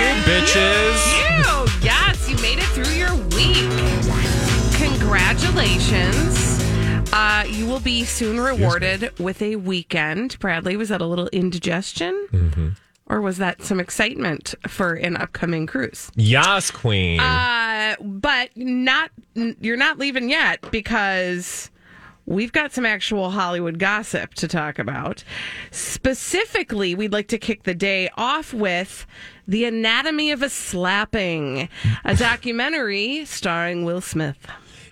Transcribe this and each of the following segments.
Pew, bitches. You, yes, you made it through your week. Congratulations. Uh, you will be soon rewarded with a weekend. Bradley, was that a little indigestion? Mm-hmm. Or was that some excitement for an upcoming cruise? Yas, queen. Uh, but not you're not leaving yet because we've got some actual Hollywood gossip to talk about. Specifically, we'd like to kick the day off with The Anatomy of a Slapping, a documentary starring Will Smith.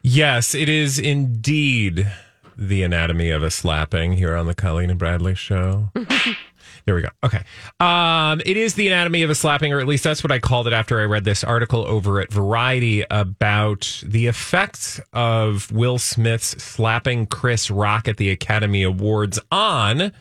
yes, it is indeed the anatomy of a slapping here on the Colleen and Bradley show. there we go. Okay. Um, it is the anatomy of a slapping, or at least that's what I called it after I read this article over at Variety about the effects of Will Smith's slapping Chris Rock at the Academy Awards on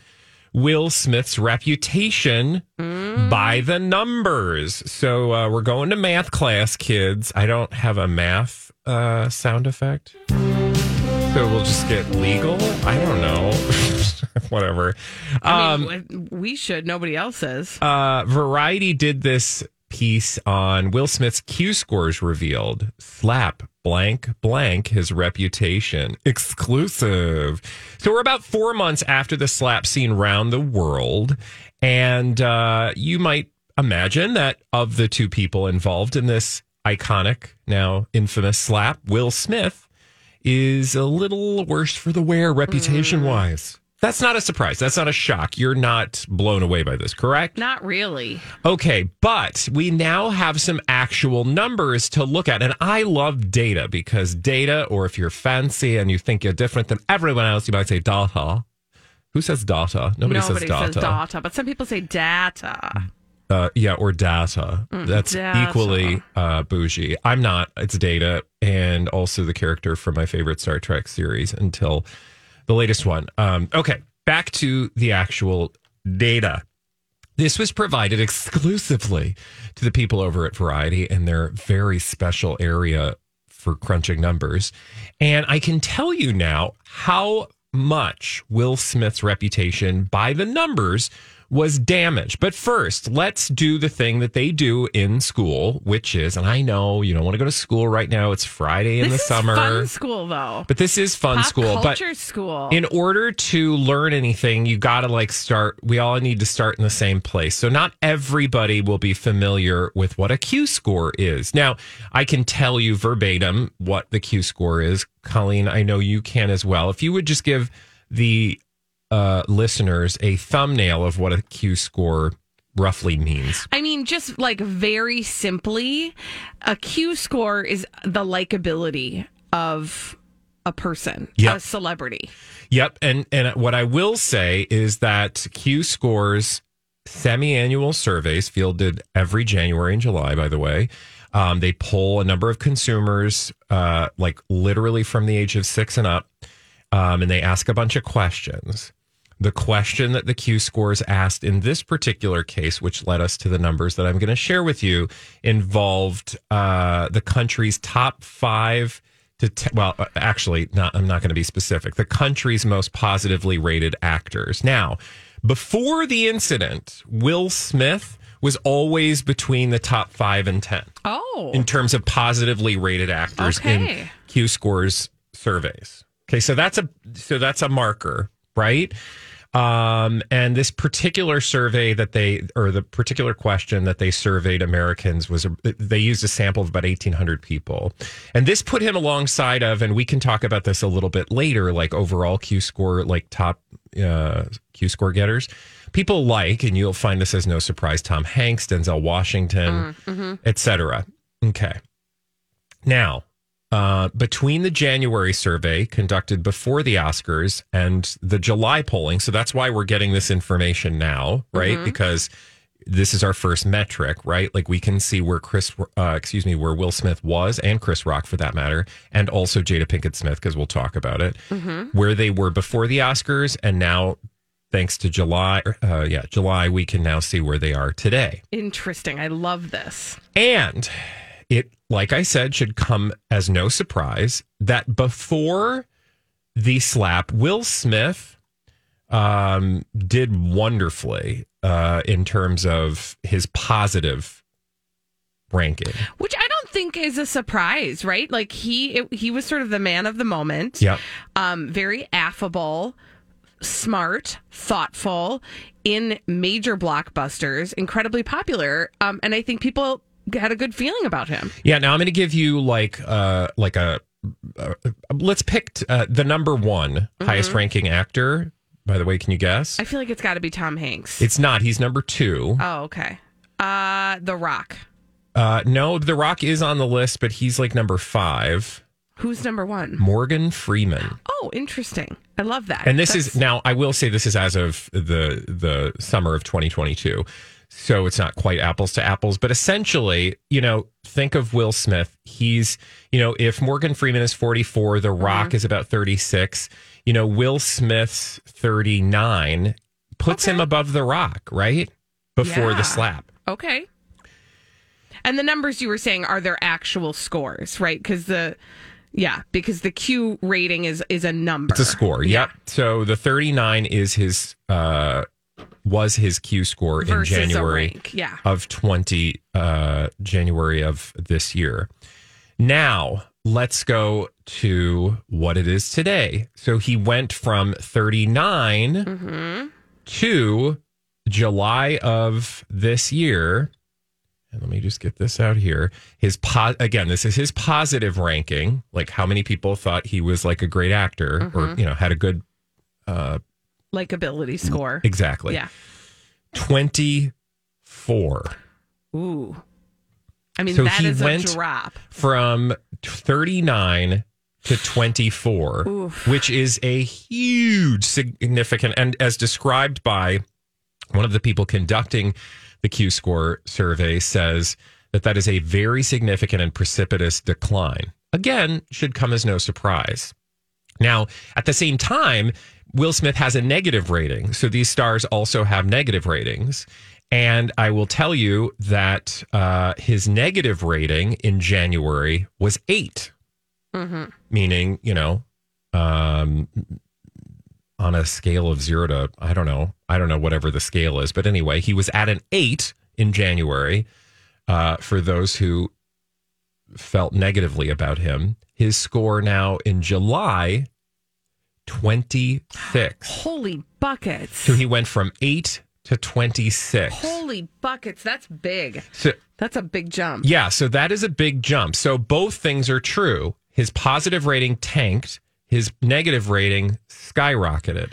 Will Smith's reputation by the numbers. So uh, we're going to math class, kids. I don't have a math uh, sound effect. So we'll just get legal. I don't know. Whatever. I Um, mean, we should. Nobody else is. uh, Variety did this piece on Will Smith's Q scores revealed. Slap blank blank his reputation. Exclusive. So we're about four months after the slap scene round the world. And uh, you might imagine that of the two people involved in this iconic, now infamous slap, Will Smith is a little worse for the wear reputation wise. That's not a surprise. That's not a shock. You're not blown away by this, correct? Not really. Okay, but we now have some actual numbers to look at. And I love data because data, or if you're fancy and you think you're different than everyone else, you might say data. Who says data? Nobody, Nobody says data. says data, but some people say data. Uh, yeah, or data. That's data. equally uh, bougie. I'm not. It's data, and also the character from my favorite Star Trek series until the latest one. Um, okay, back to the actual data. This was provided exclusively to the people over at Variety in their very special area for crunching numbers. And I can tell you now how much Will Smith's reputation by the numbers was damaged. But first, let's do the thing that they do in school, which is, and I know you don't want to go to school right now. It's Friday in this the is summer. fun school, though. But this is fun Pop school. But culture school. in order to learn anything, you got to like start. We all need to start in the same place. So not everybody will be familiar with what a Q score is. Now, I can tell you verbatim what the Q score is. Colleen, I know you can as well. If you would just give the uh, listeners a thumbnail of what a Q score roughly means. I mean, just like very simply, a Q score is the likability of a person, Yep. a celebrity. Yep, and and what I will say is that Q scores semi-annual surveys fielded every January and July. By the way, um, they poll a number of consumers, uh, like literally from the age of six and up, um, and they ask a bunch of questions. The question that the Q scores asked in this particular case, which led us to the numbers that I'm going to share with you, involved uh, the country's top five to te- well, uh, actually, not. I'm not going to be specific. The country's most positively rated actors. Now, before the incident, Will Smith was always between the top five and ten Oh, in terms of positively rated actors in Okay. Q scores surveys. Okay, so that's a so that's a marker, right? Um, and this particular survey that they, or the particular question that they surveyed Americans was, they used a sample of about 1,800 people. And this put him alongside of, and we can talk about this a little bit later, like overall Q score, like top uh, Q score getters. people like, and you'll find this as no surprise, Tom Hanks, Denzel Washington, etc. Okay. Now, uh, between the January survey conducted before the Oscars and the July polling, so that's why we're getting this information now, right? Because this is our first metric, right? Like we can see where Chris, uh, excuse me, where Will Smith was and Chris Rock for that matter, and also Jada Pinkett Smith, because we'll talk about it, where they were before the Oscars. And now, thanks to July, uh, yeah, July, we can now see where they are today. Interesting. I love this. And it, like I said, should come as no surprise that before the slap, Will Smith um, did wonderfully uh, in terms of his positive ranking. Which I don't think is a surprise, right? Like he it, he was sort of the man of the moment. Yep. Um, very affable, smart, thoughtful, in major blockbusters, incredibly popular. Um, and I think people had a good feeling about him. Yeah. Now I'm going to give you like uh like a uh, let's pick uh, the number one highest ranking actor. By the way, can you guess? I feel like it's got to be Tom Hanks. It's not. He's number two. oh, okay. Uh, The Rock. Uh, no, The Rock is on the list, but he's like number five. Who's number one? Morgan Freeman. Oh, interesting. I love that. And this That's- is now I will say this is as of the the summer of 2022. So it's not quite apples to apples, but essentially, you know, think of Will Smith. He's, you know, if Morgan Freeman is 44, The Rock is about 36, you know, Will Smith's 39 puts him above The Rock, right? Before Yeah. the slap. Okay. And the numbers you were saying are their actual scores, right? Because the yeah, because the Q rating is is a number. It's a score. Yep. So the 39 is his uh was his Q score in Versus January yeah. of 20 uh January of this year. Now, let's go to what it is today. So he went from 39 Mm-hmm. to July of this year. And let me just get this out here. His po- again, this is his positive ranking, like how many people thought he was like a great actor or Mm-hmm. you know had a good Likability score. exactly. Yeah. 24 Ooh. I mean, So that he is went- a drop. from 39 to 24, Oof. which is a huge significant and as described by one of the people conducting the Q score survey says that that is a very significant and precipitous decline. Again, should come as no surprise. Now, at the same time, Will Smith has a negative rating. So these stars also have negative ratings. And I will tell you that uh, his negative rating in January was 8 meaning, you know, um, on a scale of zero to, I don't know, I don't know, whatever the scale is. But anyway, he was at an eight in January uh, for those who felt negatively about him. His score now in July, 26. Holy buckets. So he went from eight to 26. Holy buckets. That's big. So, That's a big jump. yeah, so that is a big jump. So both things are true. His positive rating tanked, his negative rating skyrocketed.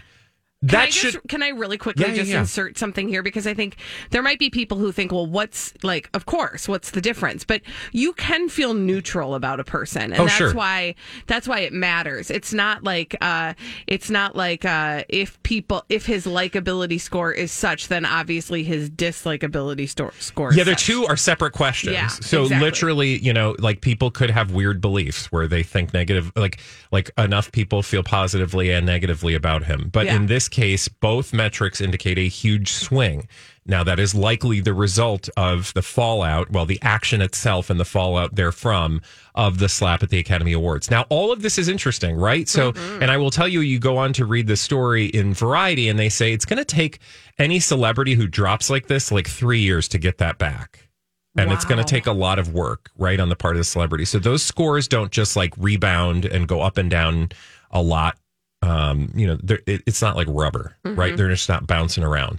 Can that I just, can I really quickly Yeah, just yeah. insert something here because I think there might be people who think, well, what's like, of course, what's the difference? But you can feel neutral about a person, and Oh, that's sure. why that's why it matters. It's not like uh, it's not like uh, if people if his likability score is such, then obviously his dislikability score. is Yeah, the two are separate questions. Yeah, so exactly. literally, you know, like people could have weird beliefs where they think negative like like enough people feel positively and negatively about him. But in this case, both metrics indicate a huge swing. Now that is likely the result of the fallout, well, the action itself and the fallout therefrom of the slap at the Academy Awards. Now, all of this is interesting, right? So, Mm-hmm. and I will tell you, you go on to read the story in Variety, and they say it's going to take any celebrity who drops like this like three years to get that back. And it's going to take a lot of work, right, on the part of the celebrity. So those scores don't just like rebound and go up and down a lot. Um, you know, it, it's not like rubber, right? They're just not bouncing around.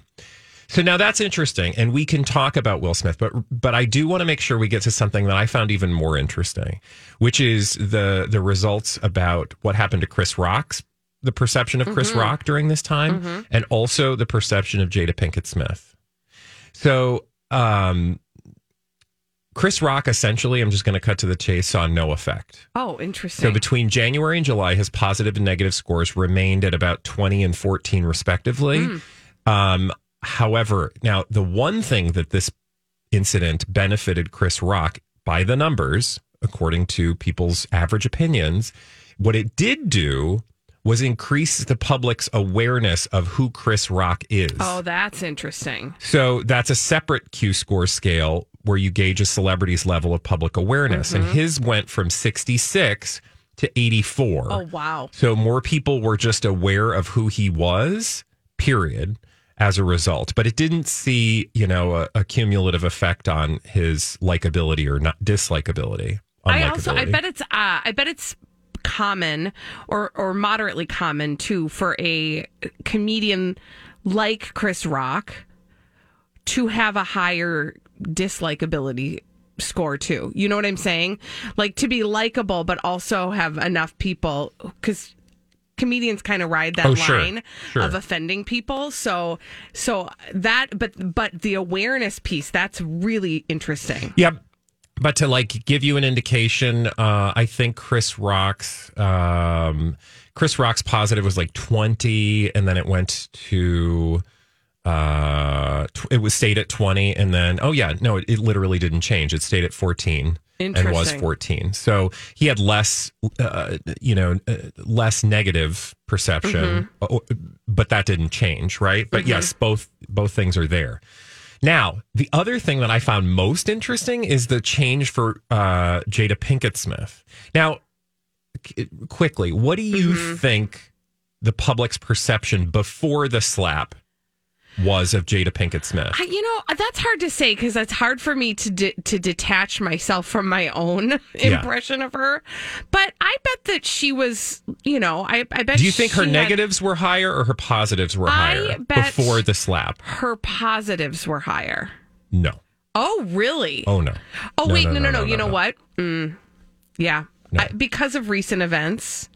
So now that's interesting, and we can talk about Will Smith, but but I do want to make sure we get to something that I found even more interesting, which is the the results about what happened to Chris Rock's the perception of Chris Rock during this time, and also the perception of Jada Pinkett Smith. So, um, Chris Rock essentially, I'm just going to cut to the chase, saw no effect. Oh, interesting. So between January and July, his positive and negative scores remained at about 20 and 14, respectively. Um, however, now the one thing that this incident benefited Chris Rock by the numbers, according to people's average opinions, what it did do was increase the public's awareness of who Chris Rock is. oh, that's interesting. So that's a separate Q score scale where you gauge a celebrity's level of public awareness. And his went from 66 to 84. Oh, wow. So more people were just aware of who he was, period, as a result. But it didn't see, you know, a, a cumulative effect on his likability or not dislikability. I also, I bet it's, uh, I bet it's common or or moderately common too for a comedian like Chris Rock to have a higher dislikability score too. You know what I'm saying? Like to be likable, but also have enough people because comedians kind of ride that Oh, sure. line Sure. of offending people. So so that but but the awareness piece that's really interesting. Yep. But to like give you an indication, uh, I think Chris Rock's um, Chris Rock's positive was like twenty, and then it went to uh, it was stayed at twenty, and then oh yeah, no, it, it literally didn't change. It stayed at fourteen and was fourteen. So he had less, uh, you know, uh, less negative perception, Mm-hmm. but that didn't change, right? But yes, both both things are there. Now, the other thing that I found most interesting is the change for uh, Jada Pinkett Smith. Now, qu- quickly, what do you Mm-hmm. think the public's perception before the slap was of Jada Pinkett Smith? I, you know, that's hard to say because it's hard for me to de- to detach myself from my own Yeah. impression of her. But I bet that she was, you know, I, I bet. Do you think her had- negatives were higher or her positives were I higher before the slap? her positives were higher? No. Oh, really? Oh no. Oh, No, wait, no, no, no, no, no. You no, know no. what? Mm, yeah, I, because of recent events,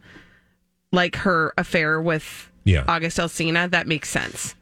like her affair with Yeah. August Alsina, that makes sense.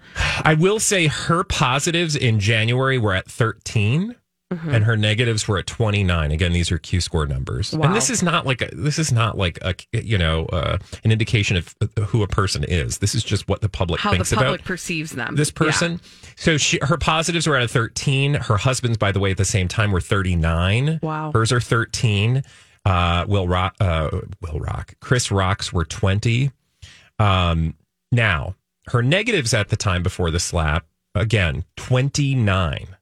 I will say her positives in January were at 13 and her negatives were at 29. Again, these are Q score numbers. Wow. And this is not like a, this is not like a you know, uh, an indication of who a person is. This is just what the public How the thinks public about perceives them. this Yeah. person. So she her positives were at a 13. Her husband's by the way at the same time were 39. Wow. Hers are 13. Uh Will Rock uh Will Rock. Chris Rocks were 20. Um, now, her negatives at the time before the slap, again, 29.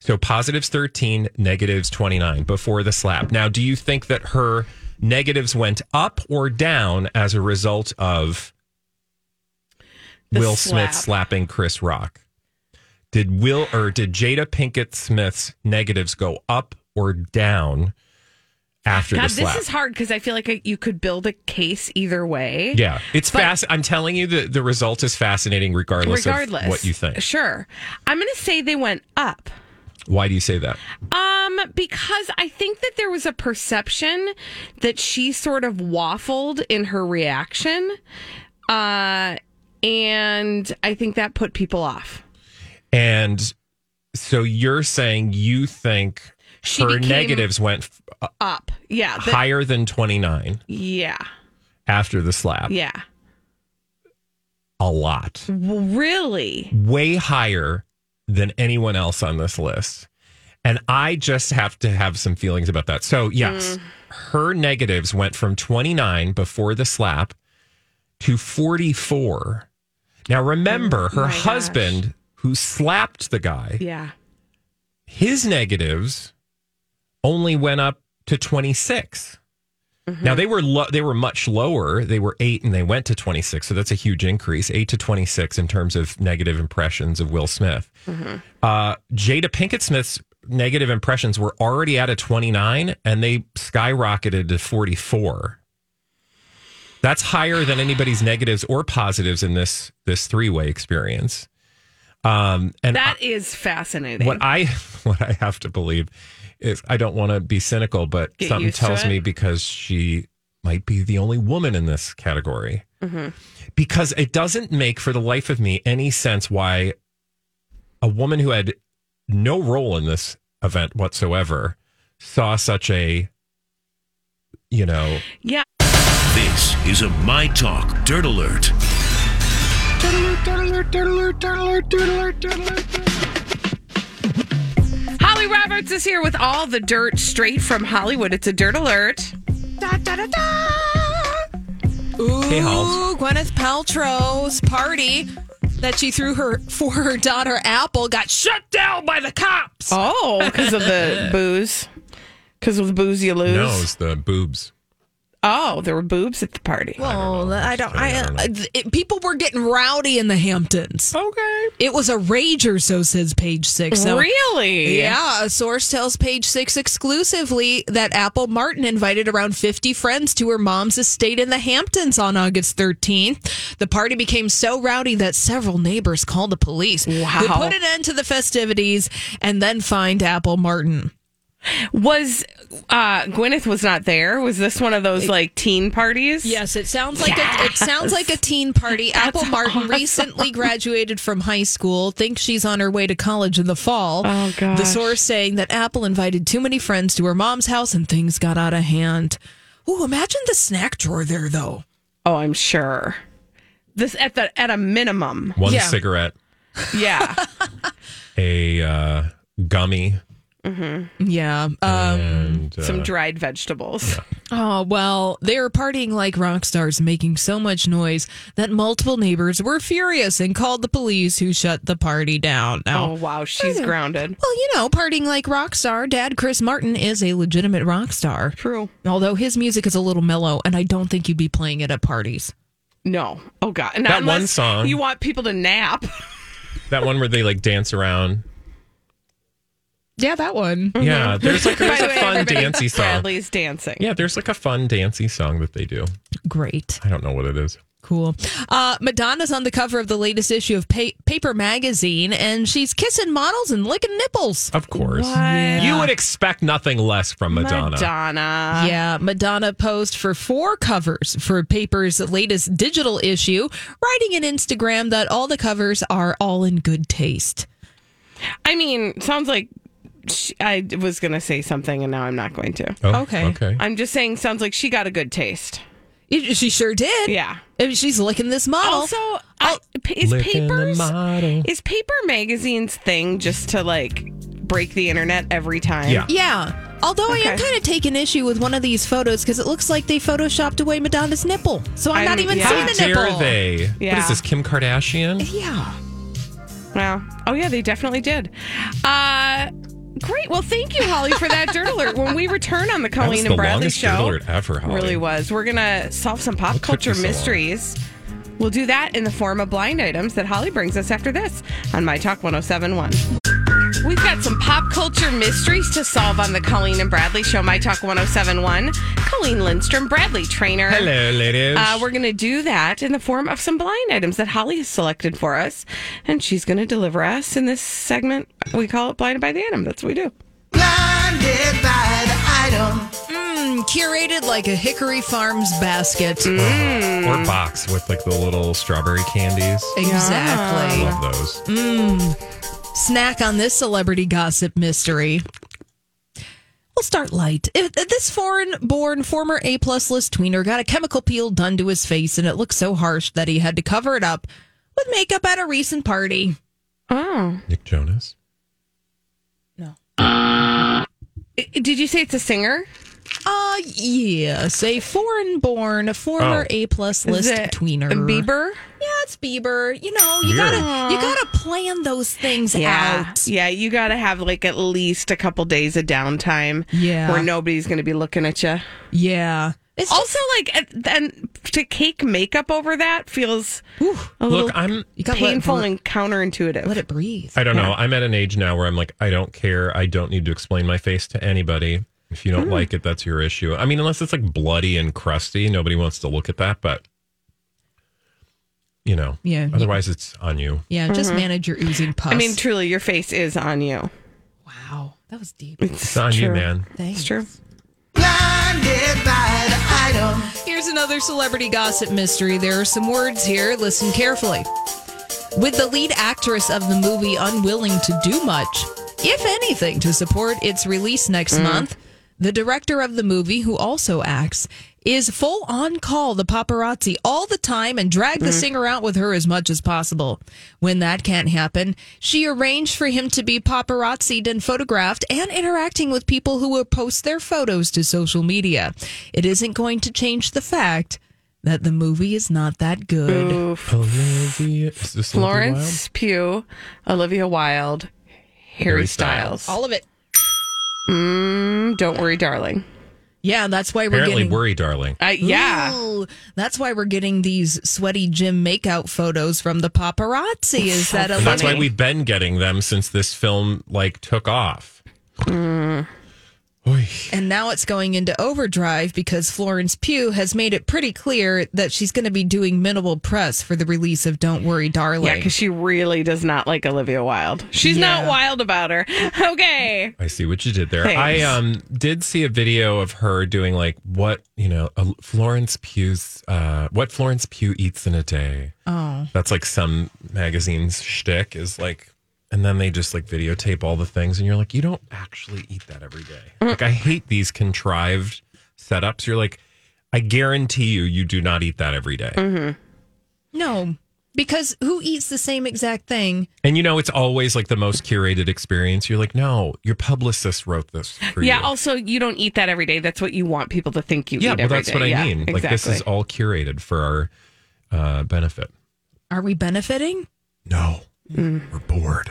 So positives 13, negatives 29 before the slap. Now, do you think that her negatives went up or down as a result of The Will slap. Smith slapping Chris Rock? Did Will or did Jada Pinkett Smith's negatives go up or down after God, this is hard because I feel like you could build a case either way. Yeah, it's fast. I'm telling you, the the result is fascinating, regardless, Regardless, of what you think. Sure, I'm going to say they went up. Why do you say that? Um, because I think that there was a perception that she sort of waffled in her reaction, uh, and I think that put people off. And so you're saying you think She her became- negatives went Up, yeah, the- higher than 29 yeah, after the slap. yeah. A lot, really? way higher than anyone else on this list. And I just have to have some feelings about that. So, yes, Mm. her negatives went from 29 before the slap to 44. Now, remember, her Oh my gosh. husband who slapped the guy, Yeah. his negatives only went up to 26. Mm-hmm. Now they were lo- they were much lower. They were 8 and they went to 26. So that's a huge increase. 8 to 26 in terms of negative impressions of Will Smith. Mm-hmm. Uh, Jada Pinkett Smith's negative impressions were already at a 29 and they skyrocketed to 44. That's higher than anybody's negatives or positives in this this three-way experience. Um and That is fascinating. what I what I have to believe is I don't want to be cynical, but Get something tells me because she might be the only woman in this category. Because it doesn't make for the life of me any sense why a woman who had no role in this event whatsoever saw such a you know. Yeah. This is a My Talk Dirt Alert. Holly Roberts is here with all the dirt straight from Hollywood. It's a dirt alert. Da, da, da, da. Ooh, Hey, Halls. Gwyneth Paltrow's party that she threw her for her daughter Apple got shut down by the cops. Oh, because of the booze. Because of the booze you lose. no it's the boobs Oh, there were boobs at the party. Well, I don't. I I, don't know. uh, it- people were getting rowdy in the Hamptons. okay. It was a rager, so says Page Six. So, really? Yeah, a source tells Page Six exclusively that Apple Martin invited around 50 friends to her mom's estate in the Hamptons on August 13th. The party became so rowdy that several neighbors called the police. Wow. Who put an end to the festivities and then fined Apple Martin. Was uh Gwyneth was not there? Was this one of those like teen parties? Yes, it sounds like a, it sounds like a teen party. Apple Martin recently graduated from high school. Thinks she's on her way to college in the fall. Oh, gosh. The source saying that Apple invited too many friends to her mom's house and things got out of hand. Ooh, imagine the snack drawer there though. Oh, I'm sure. This at the at a minimum. one Yeah. cigarette Yeah. a uh, gummy Yeah. Um, and uh, Some dried vegetables. oh well, they were partying like rock stars, making so much noise that multiple neighbors were furious and called the police, who shut the party down. Now, Oh wow, she's grounded. Well, you know, partying like rock star, Dad Chris Martin is a legitimate rock star. True. Although his music is a little mellow, and I don't think you'd be playing it at parties. No. Oh god. Not That one song. You want people to nap. that one where they like dance around Yeah, that one. yeah there's like there's a the way, fun everybody, dancey song Bradley's dancing. yeah there's like a fun dancey song that they do Great. i don't know what it is Cool. Uh, Madonna's on the cover of the latest issue of pa- Paper Magazine, and she's kissing models and licking nipples. Of course. What? You would expect nothing less from Madonna. Madonna. yeah, Madonna posed for four covers for Paper's latest digital issue, writing in Instagram that all the covers are all in good taste. I mean, sounds like she, I was going to say something and now I'm not going to. Oh, Okay. Okay. I'm just saying, sounds like she got a good taste. It- She sure did. Yeah. I mean, She's licking this model. Also, I, is Licking the papers model. is paper magazine's thing just to like break the internet every time? Yeah. Yeah. Although I am Okay. kind of taking issue with one of these photos because it looks like they photoshopped away Madonna's nipple. So I'm, not I'm- even yeah. seeing How the nipple. dare they? What Yeah. is this, Kim Kardashian? Yeah. Wow. Oh yeah, they definitely did. Uh great. Well, thank you, Holly, for that dirt alert. When we return on the Colleen the and Bradley show, ever, really was. We're gonna solve some pop culture mysteries. We'll do that in the form of blind items that Holly brings us after this on My Talk 1071. We've got some pop culture mysteries to solve on the Colleen and Bradley show, My Talk 1071. Colleen Lindstrom, Bradley Traynor. Hello, ladies. Uh, we're going to do that in the form of some blind items that Holly has selected for us. And she's going to deliver us in this segment. We call it Blinded by the Item. That's what we do. Blinded by the item. Mm, curated like a Hickory Farms basket. Mm. or box with like the little strawberry candies. Exactly. I love those. Snack on this celebrity gossip mystery. We'll start light. If- if This foreign-born former A-plus list tweener got a chemical peel done to his face, and it looked so harsh that he had to cover it up with makeup at a recent party. Oh. Nick Jonas. I- uh, Did you say it's a singer? Uh, yes, a foreign-born a former Oh. A-plus Is list it tweener. Bieber? Yeah, it's Bieber. You know, you Weird. gotta you gotta plan those things out. Yeah, you got to have like at least a couple days of downtime. Yeah. Where nobody's going to be looking at you. Yeah. It's just, Also, like, at- then to cake makeup over that feels a little Look, I'm. you gotta let painful and counterintuitive. let it breathe. I don't know. I'm at an age now where I'm like, I don't care. I don't need to explain my face to anybody. If you don't Hmm. like it, that's your issue. I mean, unless it's like bloody and crusty, nobody wants to look at that. But you know, Yeah. Otherwise, it's on you. Yeah, just manage your oozing pus. Mm-hmm. I mean, truly, your face is on you. wow, that was deep. It's, It's on you, man. Thanks. It's true. Blinded by the item. Here's another celebrity gossip mystery. There are some words here. Listen carefully. With the lead actress of the movie unwilling to do much, if anything, to support its release next month, the director of the movie, who also acts, is full on call the paparazzi all the time and drag the mm-hmm. singer out with her as much as possible. When that can't happen, she arranged for him to be paparazzied and photographed and interacting with people who will post their photos to social media. It isn't going to change the fact that the movie is not that good. Olivia, is this Olivia Wilde? Florence Pugh, Olivia Wilde, Harry, Harry Styles. Styles. All of it. Mm, don't worry, darling. Yeah, that's why we're Apparently, getting. worry, darling. Uh, yeah. Ooh, that's why we're getting these sweaty gym makeout photos from the paparazzi. Is that a And that's why we've been getting them since this film like took off. Oy. And now it's going into overdrive because Florence Pugh has made it pretty clear that she's going to be doing minimal press for the release of Don't Worry, Darling. Yeah, because she really does not like Olivia Wilde. She's Yeah. not wild about her. Okay. I see what you did there. Thanks. I um did see a video of her doing like what you know Florence Pugh's uh what Florence Pugh eats in a day. oh, That's like some magazine's shtick is like, and then they just like videotape all the things, and you're like, you don't actually eat that every day. Like I hate these contrived setups. You're like, I guarantee you, you do not eat that every day. no. Because who eats the same exact thing? And you know, it's always like the most curated experience. You're like, no, your publicist wrote this for Yeah, you. also, you don't eat that every day. That's what you want people to think you yeah, eat well, every that's day. what I Yeah, mean. Like this is all curated for our uh, benefit. Are we benefiting? No, Mm. we're bored.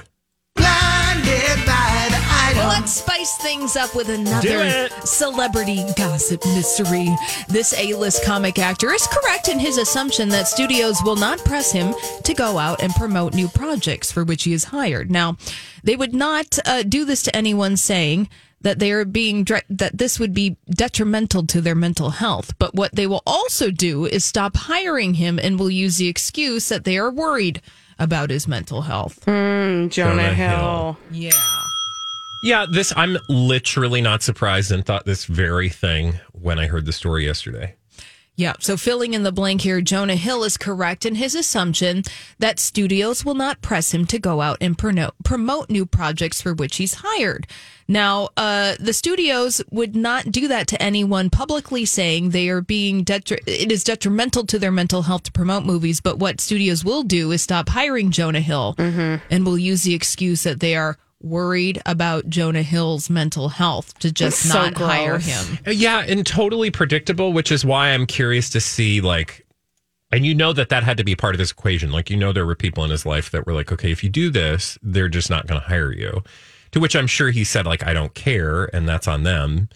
Blinded by the item. Well, let's spice things up with another celebrity gossip mystery. This A list comic actor is correct in his assumption that studios will not press him to go out and promote new projects for which he is hired. Now, they would not uh, do this to anyone saying that they are being dre- that this would be detrimental to their mental health. But what they will also do is stop hiring him and will use the excuse that they are worried about his mental health. Mm, Jonah, Jonah Hill. Hill. Yeah. Yeah, this I'm literally not surprised and thought this very thing when I heard the story yesterday. Yeah. So filling in the blank here, Jonah Hill is correct in his assumption that studios will not press him to go out and promote, promote new projects for which he's hired. Now, uh, the studios would not do that to anyone publicly saying they are being detri- it is detrimental to their mental health to promote movies. But what studios will do is stop hiring Jonah Hill and will use the excuse that they are worried about Jonah Hill's mental health to just That's so not hire him. Uh, Yeah, and totally predictable, which is why I'm curious to see like and you know that that had to be part of this equation. Like you know there were people in his life that were like, "Okay, if you do this, they're just not going to hire you." To which I'm sure he said like, "I don't care," and that's on them.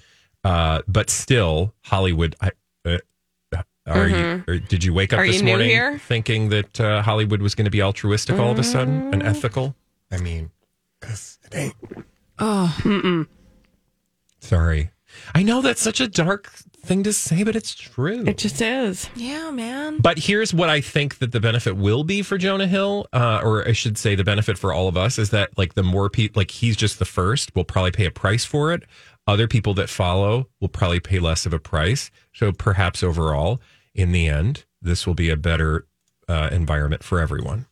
Uh, but still, Hollywood I, uh, are you or did you wake up Mm-hmm. Are this morning here? thinking that uh, Hollywood was going to be altruistic all of a sudden Mm. and ethical? I mean, cuz it ain't. Oh, Sorry. I know that's such a dark thing to say, but it's true. It just is. yeah, man. But here's what I think that the benefit will be for Jonah Hill, uh, or I should say, the benefit for all of us is that like the more people, like he's just the first, will probably pay a price for it. Other people that follow will probably pay less of a price. So perhaps overall, in the end, this will be a better uh, environment for everyone.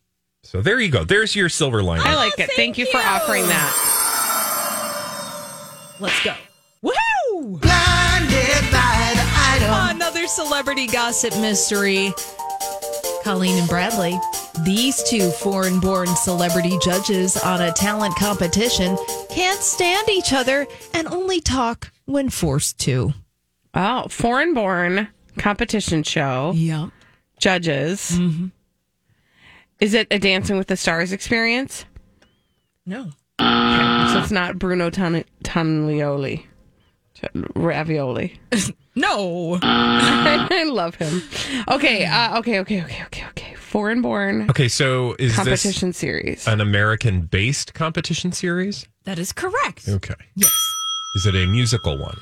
So there you go. There's your silver lining. I like it. Oh, thank, you for offering that. Let's go. Woohoo! Blinded by the item. Another celebrity gossip mystery. Colleen and Bradley, these two foreign born celebrity judges on a talent competition can't stand each other and only talk when forced to. Oh, foreign born competition show. Yeah. Judges. Mm-hmm. Is it a Dancing with the Stars experience? No. So it's not Bruno Tan- Tonioli. Ravioli. No. I love him. Okay, uh, okay, okay, okay, okay, okay. Foreign born okay, so is this competition series. an American based competition series? That is correct. Okay. Yes. Is it a musical one?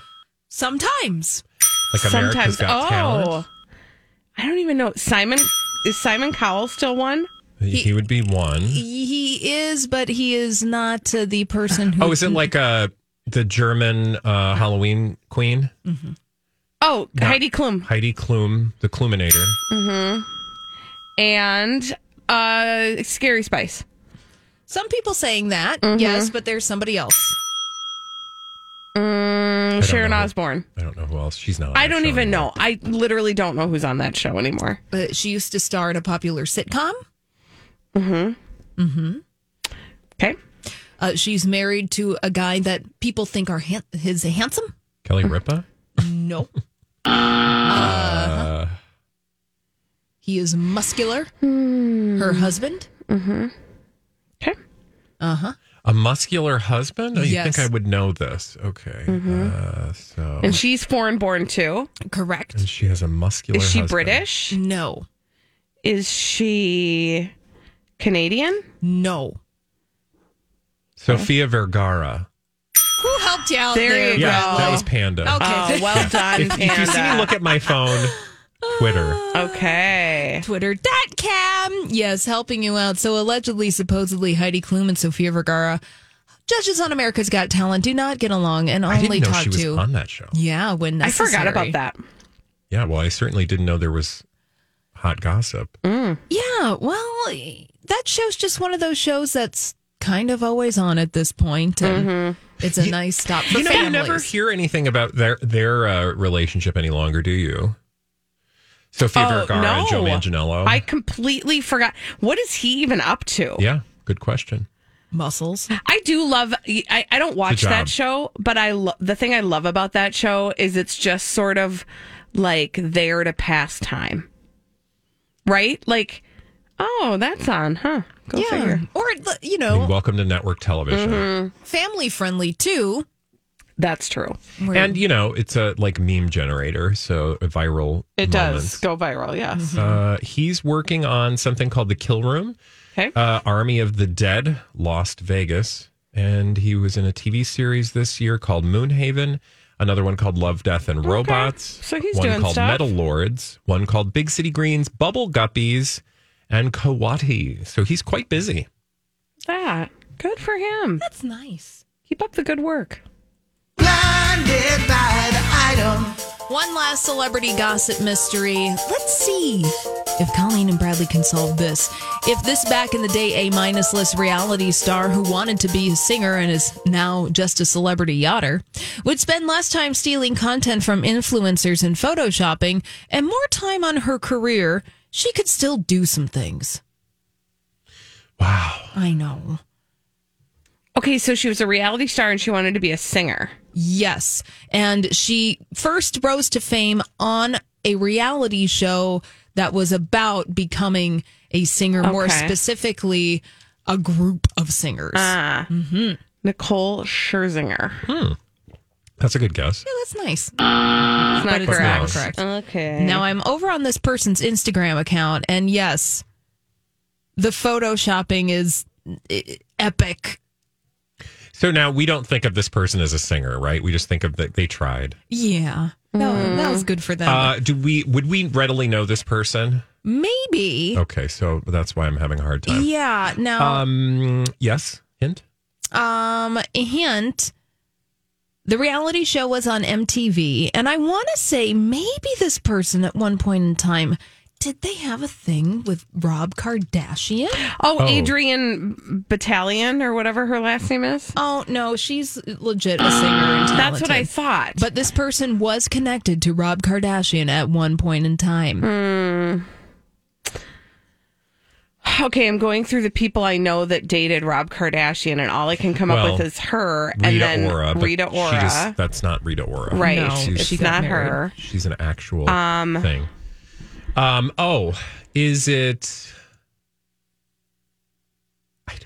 Sometimes. Like America's Got oh, Talent? I don't even know. Simon is Simon Cowell still one? He, would be one. He is, but he is not uh, the person who. Oh, is it like a the German uh, Halloween queen, Oh, Heidi Klum Heidi Klum, the Kluminator. Mm-hmm. And uh, Scary Spice. Some people saying that, Mm-hmm. yes, but there's somebody else. Mm, Sharon know who- Osbourne. I don't know who else. She's not. on I don't show even anymore. know. I literally don't know who's on that show anymore. Uh, she used to star in a popular sitcom. Okay. Uh, she's married to a guy that people think are han- his handsome. Kelly Ripa. No. Uh, he is muscular. Her husband. Mm-hmm. Okay. Uh huh. A muscular husband? Oh, you Yes. think I would know this? Okay. Uh, so And she's foreign born too. Correct. and she has a muscular. Is she husband. British? No. Is she Canadian? No. Sofia Vergara. Who helped you out There there? you Yeah, go. that was Panda. Okay. Oh, well done, If, if you see me look at my phone, Twitter. Uh, okay. Twitter.com. Yes, helping you out. So allegedly, supposedly, Heidi Klum and Sofia Vergara, judges on America's Got Talent, do not get along and I only didn't know talk she was to. on that show. Yeah, when I forgot about that. Yeah, well, I certainly didn't know there was hot gossip. Yeah, well, that show's just one of those shows that's kind of always on at this point, and it's a nice stop for You know, you never hear anything about their their uh, relationship any longer, do you? Sofia Oh, Vergara and Joe. Manganiello. I completely forgot. What is he even up to? yeah, good question. Muscles. I do love. I, I don't watch that show, but I lo- the thing I love about that show is it's just sort of like there to pass time, right? Like, oh, that's on, huh? Go yeah, figure. or you I know, mean, welcome to network television. Mm-hmm. family friendly too. That's true. And you know, it's a like meme generator, so viral. It does go viral. Yes. Uh, he's working on something called the Kill Room. Okay. Uh, Army of the Dead, Lost Vegas, and he was in a TV series this year called Moonhaven. Another one called Love, Death, and Robots. So he's one doing called stuff. Metal Lords. One called Big City Greens, Bubble Guppies, and Kawati. So he's quite busy. that good for him. That's nice. Keep up the good work. Blinded by the item. One last celebrity gossip mystery. Let's see if Colleen and Bradley can solve this. If this back in the day A minus list reality star who wanted to be a singer and is now just a celebrity yachter would spend less time stealing content from influencers and photoshopping and more time on her career, she could still do some things. Wow. I know. Okay, so she was a reality star and she wanted to be a singer. Yes. And she first rose to fame on a reality show that was about becoming a singer, more specifically, a group of singers. Ah, Nicole Scherzinger. That's a good guess. yeah, that's nice. It's not But it's correct. not correct. Okay. Now I'm over on this person's Instagram account, and yes, the photoshopping is epic. So now we don't think of this person as a singer, right? We just think of that they tried. Yeah. No, that was good for them. Uh, do we would we readily know this person? Maybe. Okay, so that's why I'm having a hard time. Yeah. Now, Um, yes. Hint. Um, hint. The reality show was on MTV, and I want to say maybe this person at one point in time did they have a thing with Rob Kardashian? oh, Oh. Adrian Battalion or whatever her last name is. Oh no, she's legit a singer and talented. That's what I thought. But this person was connected to Rob Kardashian at one point in time. Hmm. okay, I'm going through the people I know that dated Rob Kardashian, and all I can come up with is her Rita and then Ora. Rita she Ora. just- that's not Rita Ora. right. No, it's she not married. her. She's an actual um, thing. Um. Oh, is it? I don't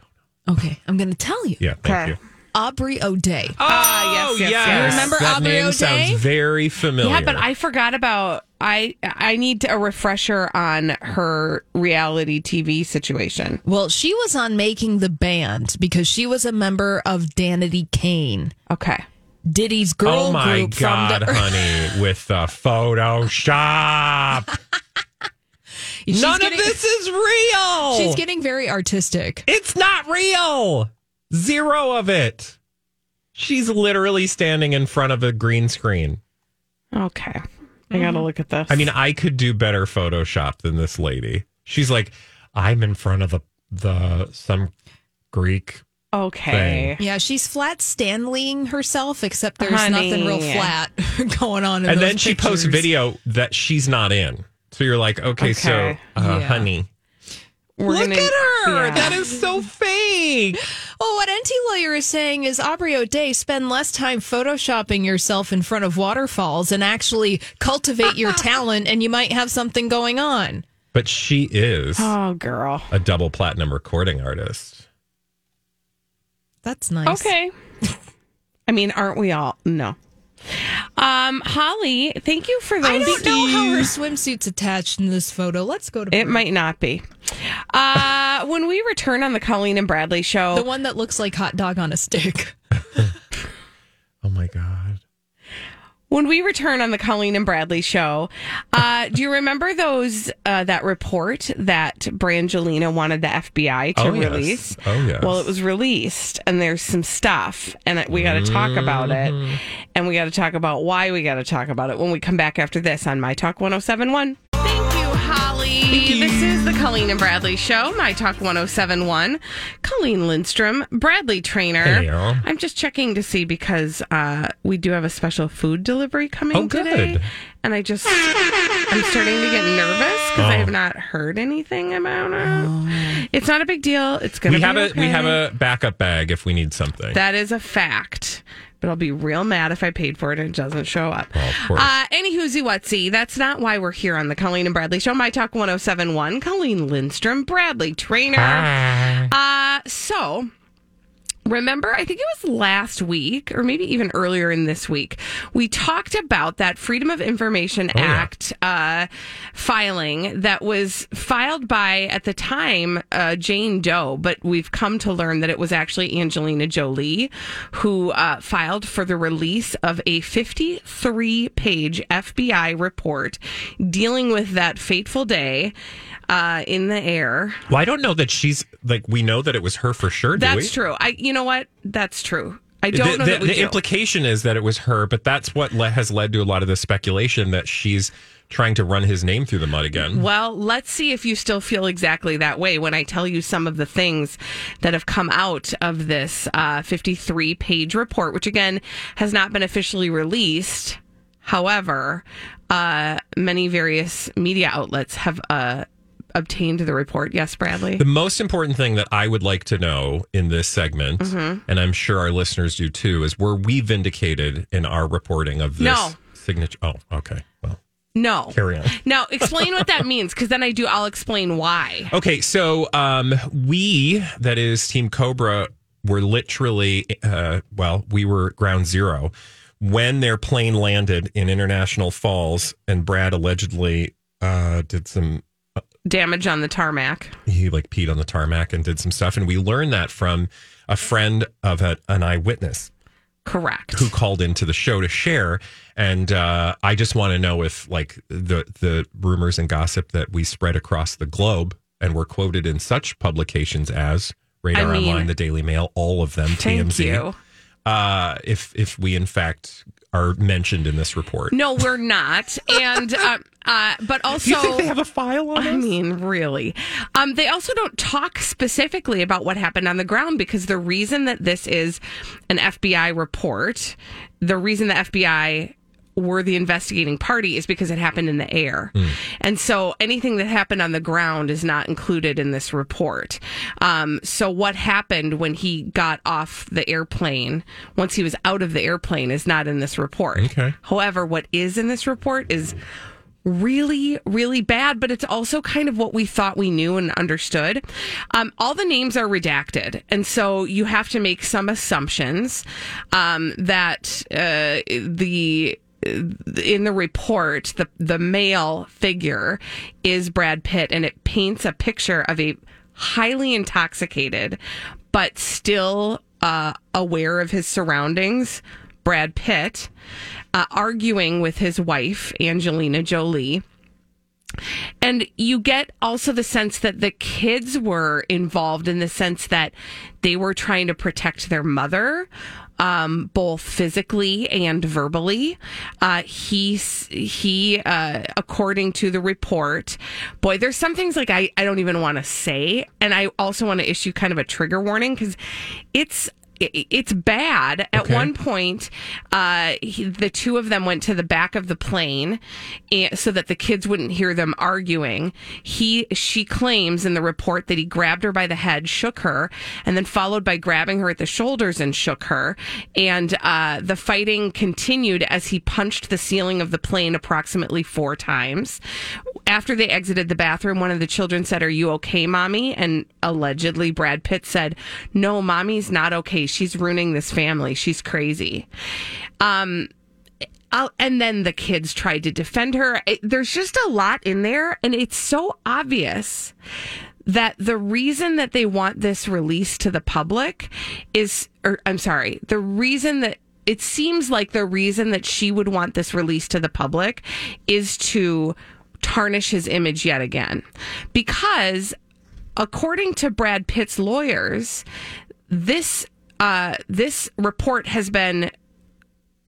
know. Okay, I'm going to tell you. Yeah. Thank Okay. you. Aubrey O'Day. Ah, yes, yes, yes. You remember that Aubrey name O'Day? sounds very familiar. Yeah, but I forgot about. I I need a refresher on her reality TV situation. Well, she was on Making the Band because she was a member of Danity Kane, Okay. Diddy's girl oh my group god, from the honey, with the Photoshop. She's None getting- of this is real. She's getting very artistic. It's not real. Zero of it. She's literally standing in front of a green screen. Okay. I got to look at this. I mean, I could do better Photoshop than this lady. She's like, I'm in front of the the some Greek. okay. Yeah, she's flat Stanleying herself, except there's Honey. nothing real flat going on. In and those then she posts video that she's not in. So you're like, okay, so uh, Yeah. honey, We're look gonna- at her. yeah. That is so fake. Well, what NT Lawyer is saying is Aubrey O'Day, spend less time photoshopping yourself in front of waterfalls and actually cultivate your talent, and you might have something going on. But she is Oh, girl. a double platinum recording artist. That's nice. Okay. I mean, aren't we all? No. Um, Holly, thank you for those. I don't know how her swimsuit's attached in this photo. Let's go to It might not be. Uh, when we return on the Colleen and Bradley show, the one that looks like hot dog on a stick. Oh my god. When we return on the Colleen and Bradley show, uh, do you remember those uh, that report that Brangelina wanted the FBI to Oh, yes. release? Oh, yes. Well, it was released, and there's some stuff, and we got to talk about it, Mm-hmm. and we got to talk about why we got to talk about it when we come back after this on My Talk 1071. This is the Colleen and Bradley show, My Talk 1071. Colleen Lindstrom, Bradley Traynor. I'm just checking to see because uh, we do have a special food delivery coming Oh, good. today. And I just, I'm starting to get nervous because I Oh. have not heard anything about it. It's not a big deal. It's going to We be have a we have a backup bag if we need something. That is a fact. But I'll be real mad if I paid for it and it doesn't show up. Of. Uh, any whoozy whatsy. That's not why we're here on the Colleen and Bradley Show. My Talk 1071. Colleen Lindstrom, Bradley Traynor. Uh, so. Remember, I think it was last week or maybe even earlier in this week, we talked about that Freedom of Information Oh, yeah. Act uh, filing that was filed by, at the time, uh, Jane Doe, but we've come to learn that it was actually Angelina Jolie who uh, filed for the release of a 53 page FBI report dealing with that fateful day uh, in the air. well, I don't know that she's like we know that it was her for sure. Do we? That's true. I, you know what? That's true. I don't know the- that we the do. implication is that it was her, but that's what le- has led to a lot of the speculation that she's trying to run his name through the mud again. Well, let's see if you still feel exactly that way when I tell you some of the things that have come out of this uh, 53 page report, which again has not been officially released. However, uh, many various media outlets have uh, obtained the report. Yes, Bradley? The most important thing that I would like to know in this segment, Mm-hmm. and I'm sure our listeners do too, is were we vindicated in our reporting of this No. signature? Oh, okay. Well, no. carry on. Now, explain what that means, because then I do, I'll explain why. Okay, so um, we, that is Team Cobra, were literally, uh, well, we were ground zero when their plane landed in International Falls, and Brad allegedly uh, did some, Damage on the tarmac. he like peed on the tarmac and did some stuff. And we learned that from a friend of a, an eyewitness Correct. who called into the show to share. And uh, I just want to know if like the the rumors and gossip that we spread across the globe and were quoted in such publications as Radar I mean- Online, the Daily Mail, all of them, TMZ. Uh, if if we in fact are mentioned in this report, No, we're not. And, uh, uh, but also. do you think they have a file on I us? mean, really. Um, they also don't talk specifically about what happened on the ground because the reason that this is an FBI report, the reason the FBI were the investigating party is because it happened in the air. And so anything that happened on the ground is not included in this report. Um, so what happened when he got off the airplane, once he was out of the airplane, is not in this report. Okay. However, what is in this report is really, really bad, but it's also kind of what we thought we knew and understood. Um, all the names are redacted. And so you have to make some assumptions um, that uh, the in the report, the the male figure is Brad Pitt, and it paints a picture of a highly intoxicated, but still uh, aware of his surroundings. Brad Pitt uh, arguing with his wife Angelina Jolie. And you get also the sense that the kids were involved in the sense that they were trying to protect their mother um, both physically and verbally. Uh, he he, uh, according to the report, boy, there's some things like I I don't even want to say, and I also want to issue kind of a trigger warning because it's it- it's bad. At Okay. one point, uh, he, the two of them went to the back of the plane and, so that the kids wouldn't hear them arguing. He, she claims in the report that he grabbed her by the head, shook her, and then followed by grabbing her at the shoulders and shook her. And uh, the fighting continued as he punched the ceiling of the plane approximately four times. After they exited the bathroom, one of the children said, Are you okay, mommy? And allegedly, Brad Pitt said, No, mommy's not okay. She's ruining this family. She's crazy. Um, I'll, and then the kids tried to defend her. It- there's just a lot in there, and it's so obvious that the reason that they want this released to the public is, or I'm sorry, the reason that it seems like the reason that she would want this released to the public is to tarnish his image yet again. Because according to Brad Pitt's lawyers, this uh, this report has been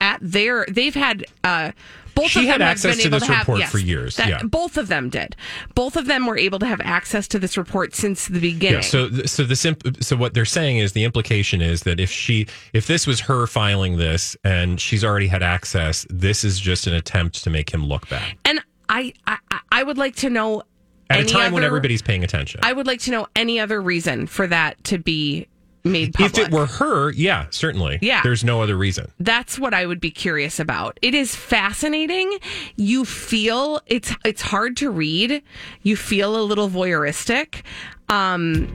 at their they've had uh both She of them had have access been to able this to have, report yes, for years, that- yeah. both of them did. Both of them were able to have access to this report since the beginning. Yeah. So, so the simp- so what they're saying is the implication is that if she, if this was her filing this and she's already had access, this is just an attempt to make him look bad and I, I I would like to know at a any time when other- everybody's paying attention. I would like to know any other reason for that to be made public. if it were her, yeah, certainly. Yeah. There's no other reason. that's what I would be curious about. It is fascinating. You feel it's it's hard to read. You feel a little voyeuristic. Um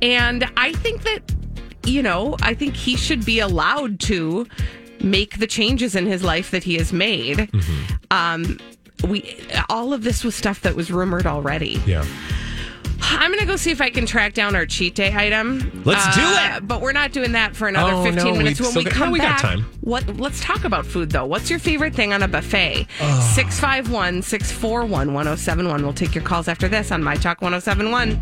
and I think that you know, I think he should be allowed to make the changes in his life that he has made. Um we all of this was stuff that was rumored already. Yeah. I'm gonna go see if I can track down our cheat day item. Let's do Uh, it! But we're not doing that for another Oh, 15 no, minutes. When we got- come no, we got back, time. what? Let's talk about food though. What's your favorite thing on a buffet? 651 641 1071. We'll take your calls after this on My Talk 1071.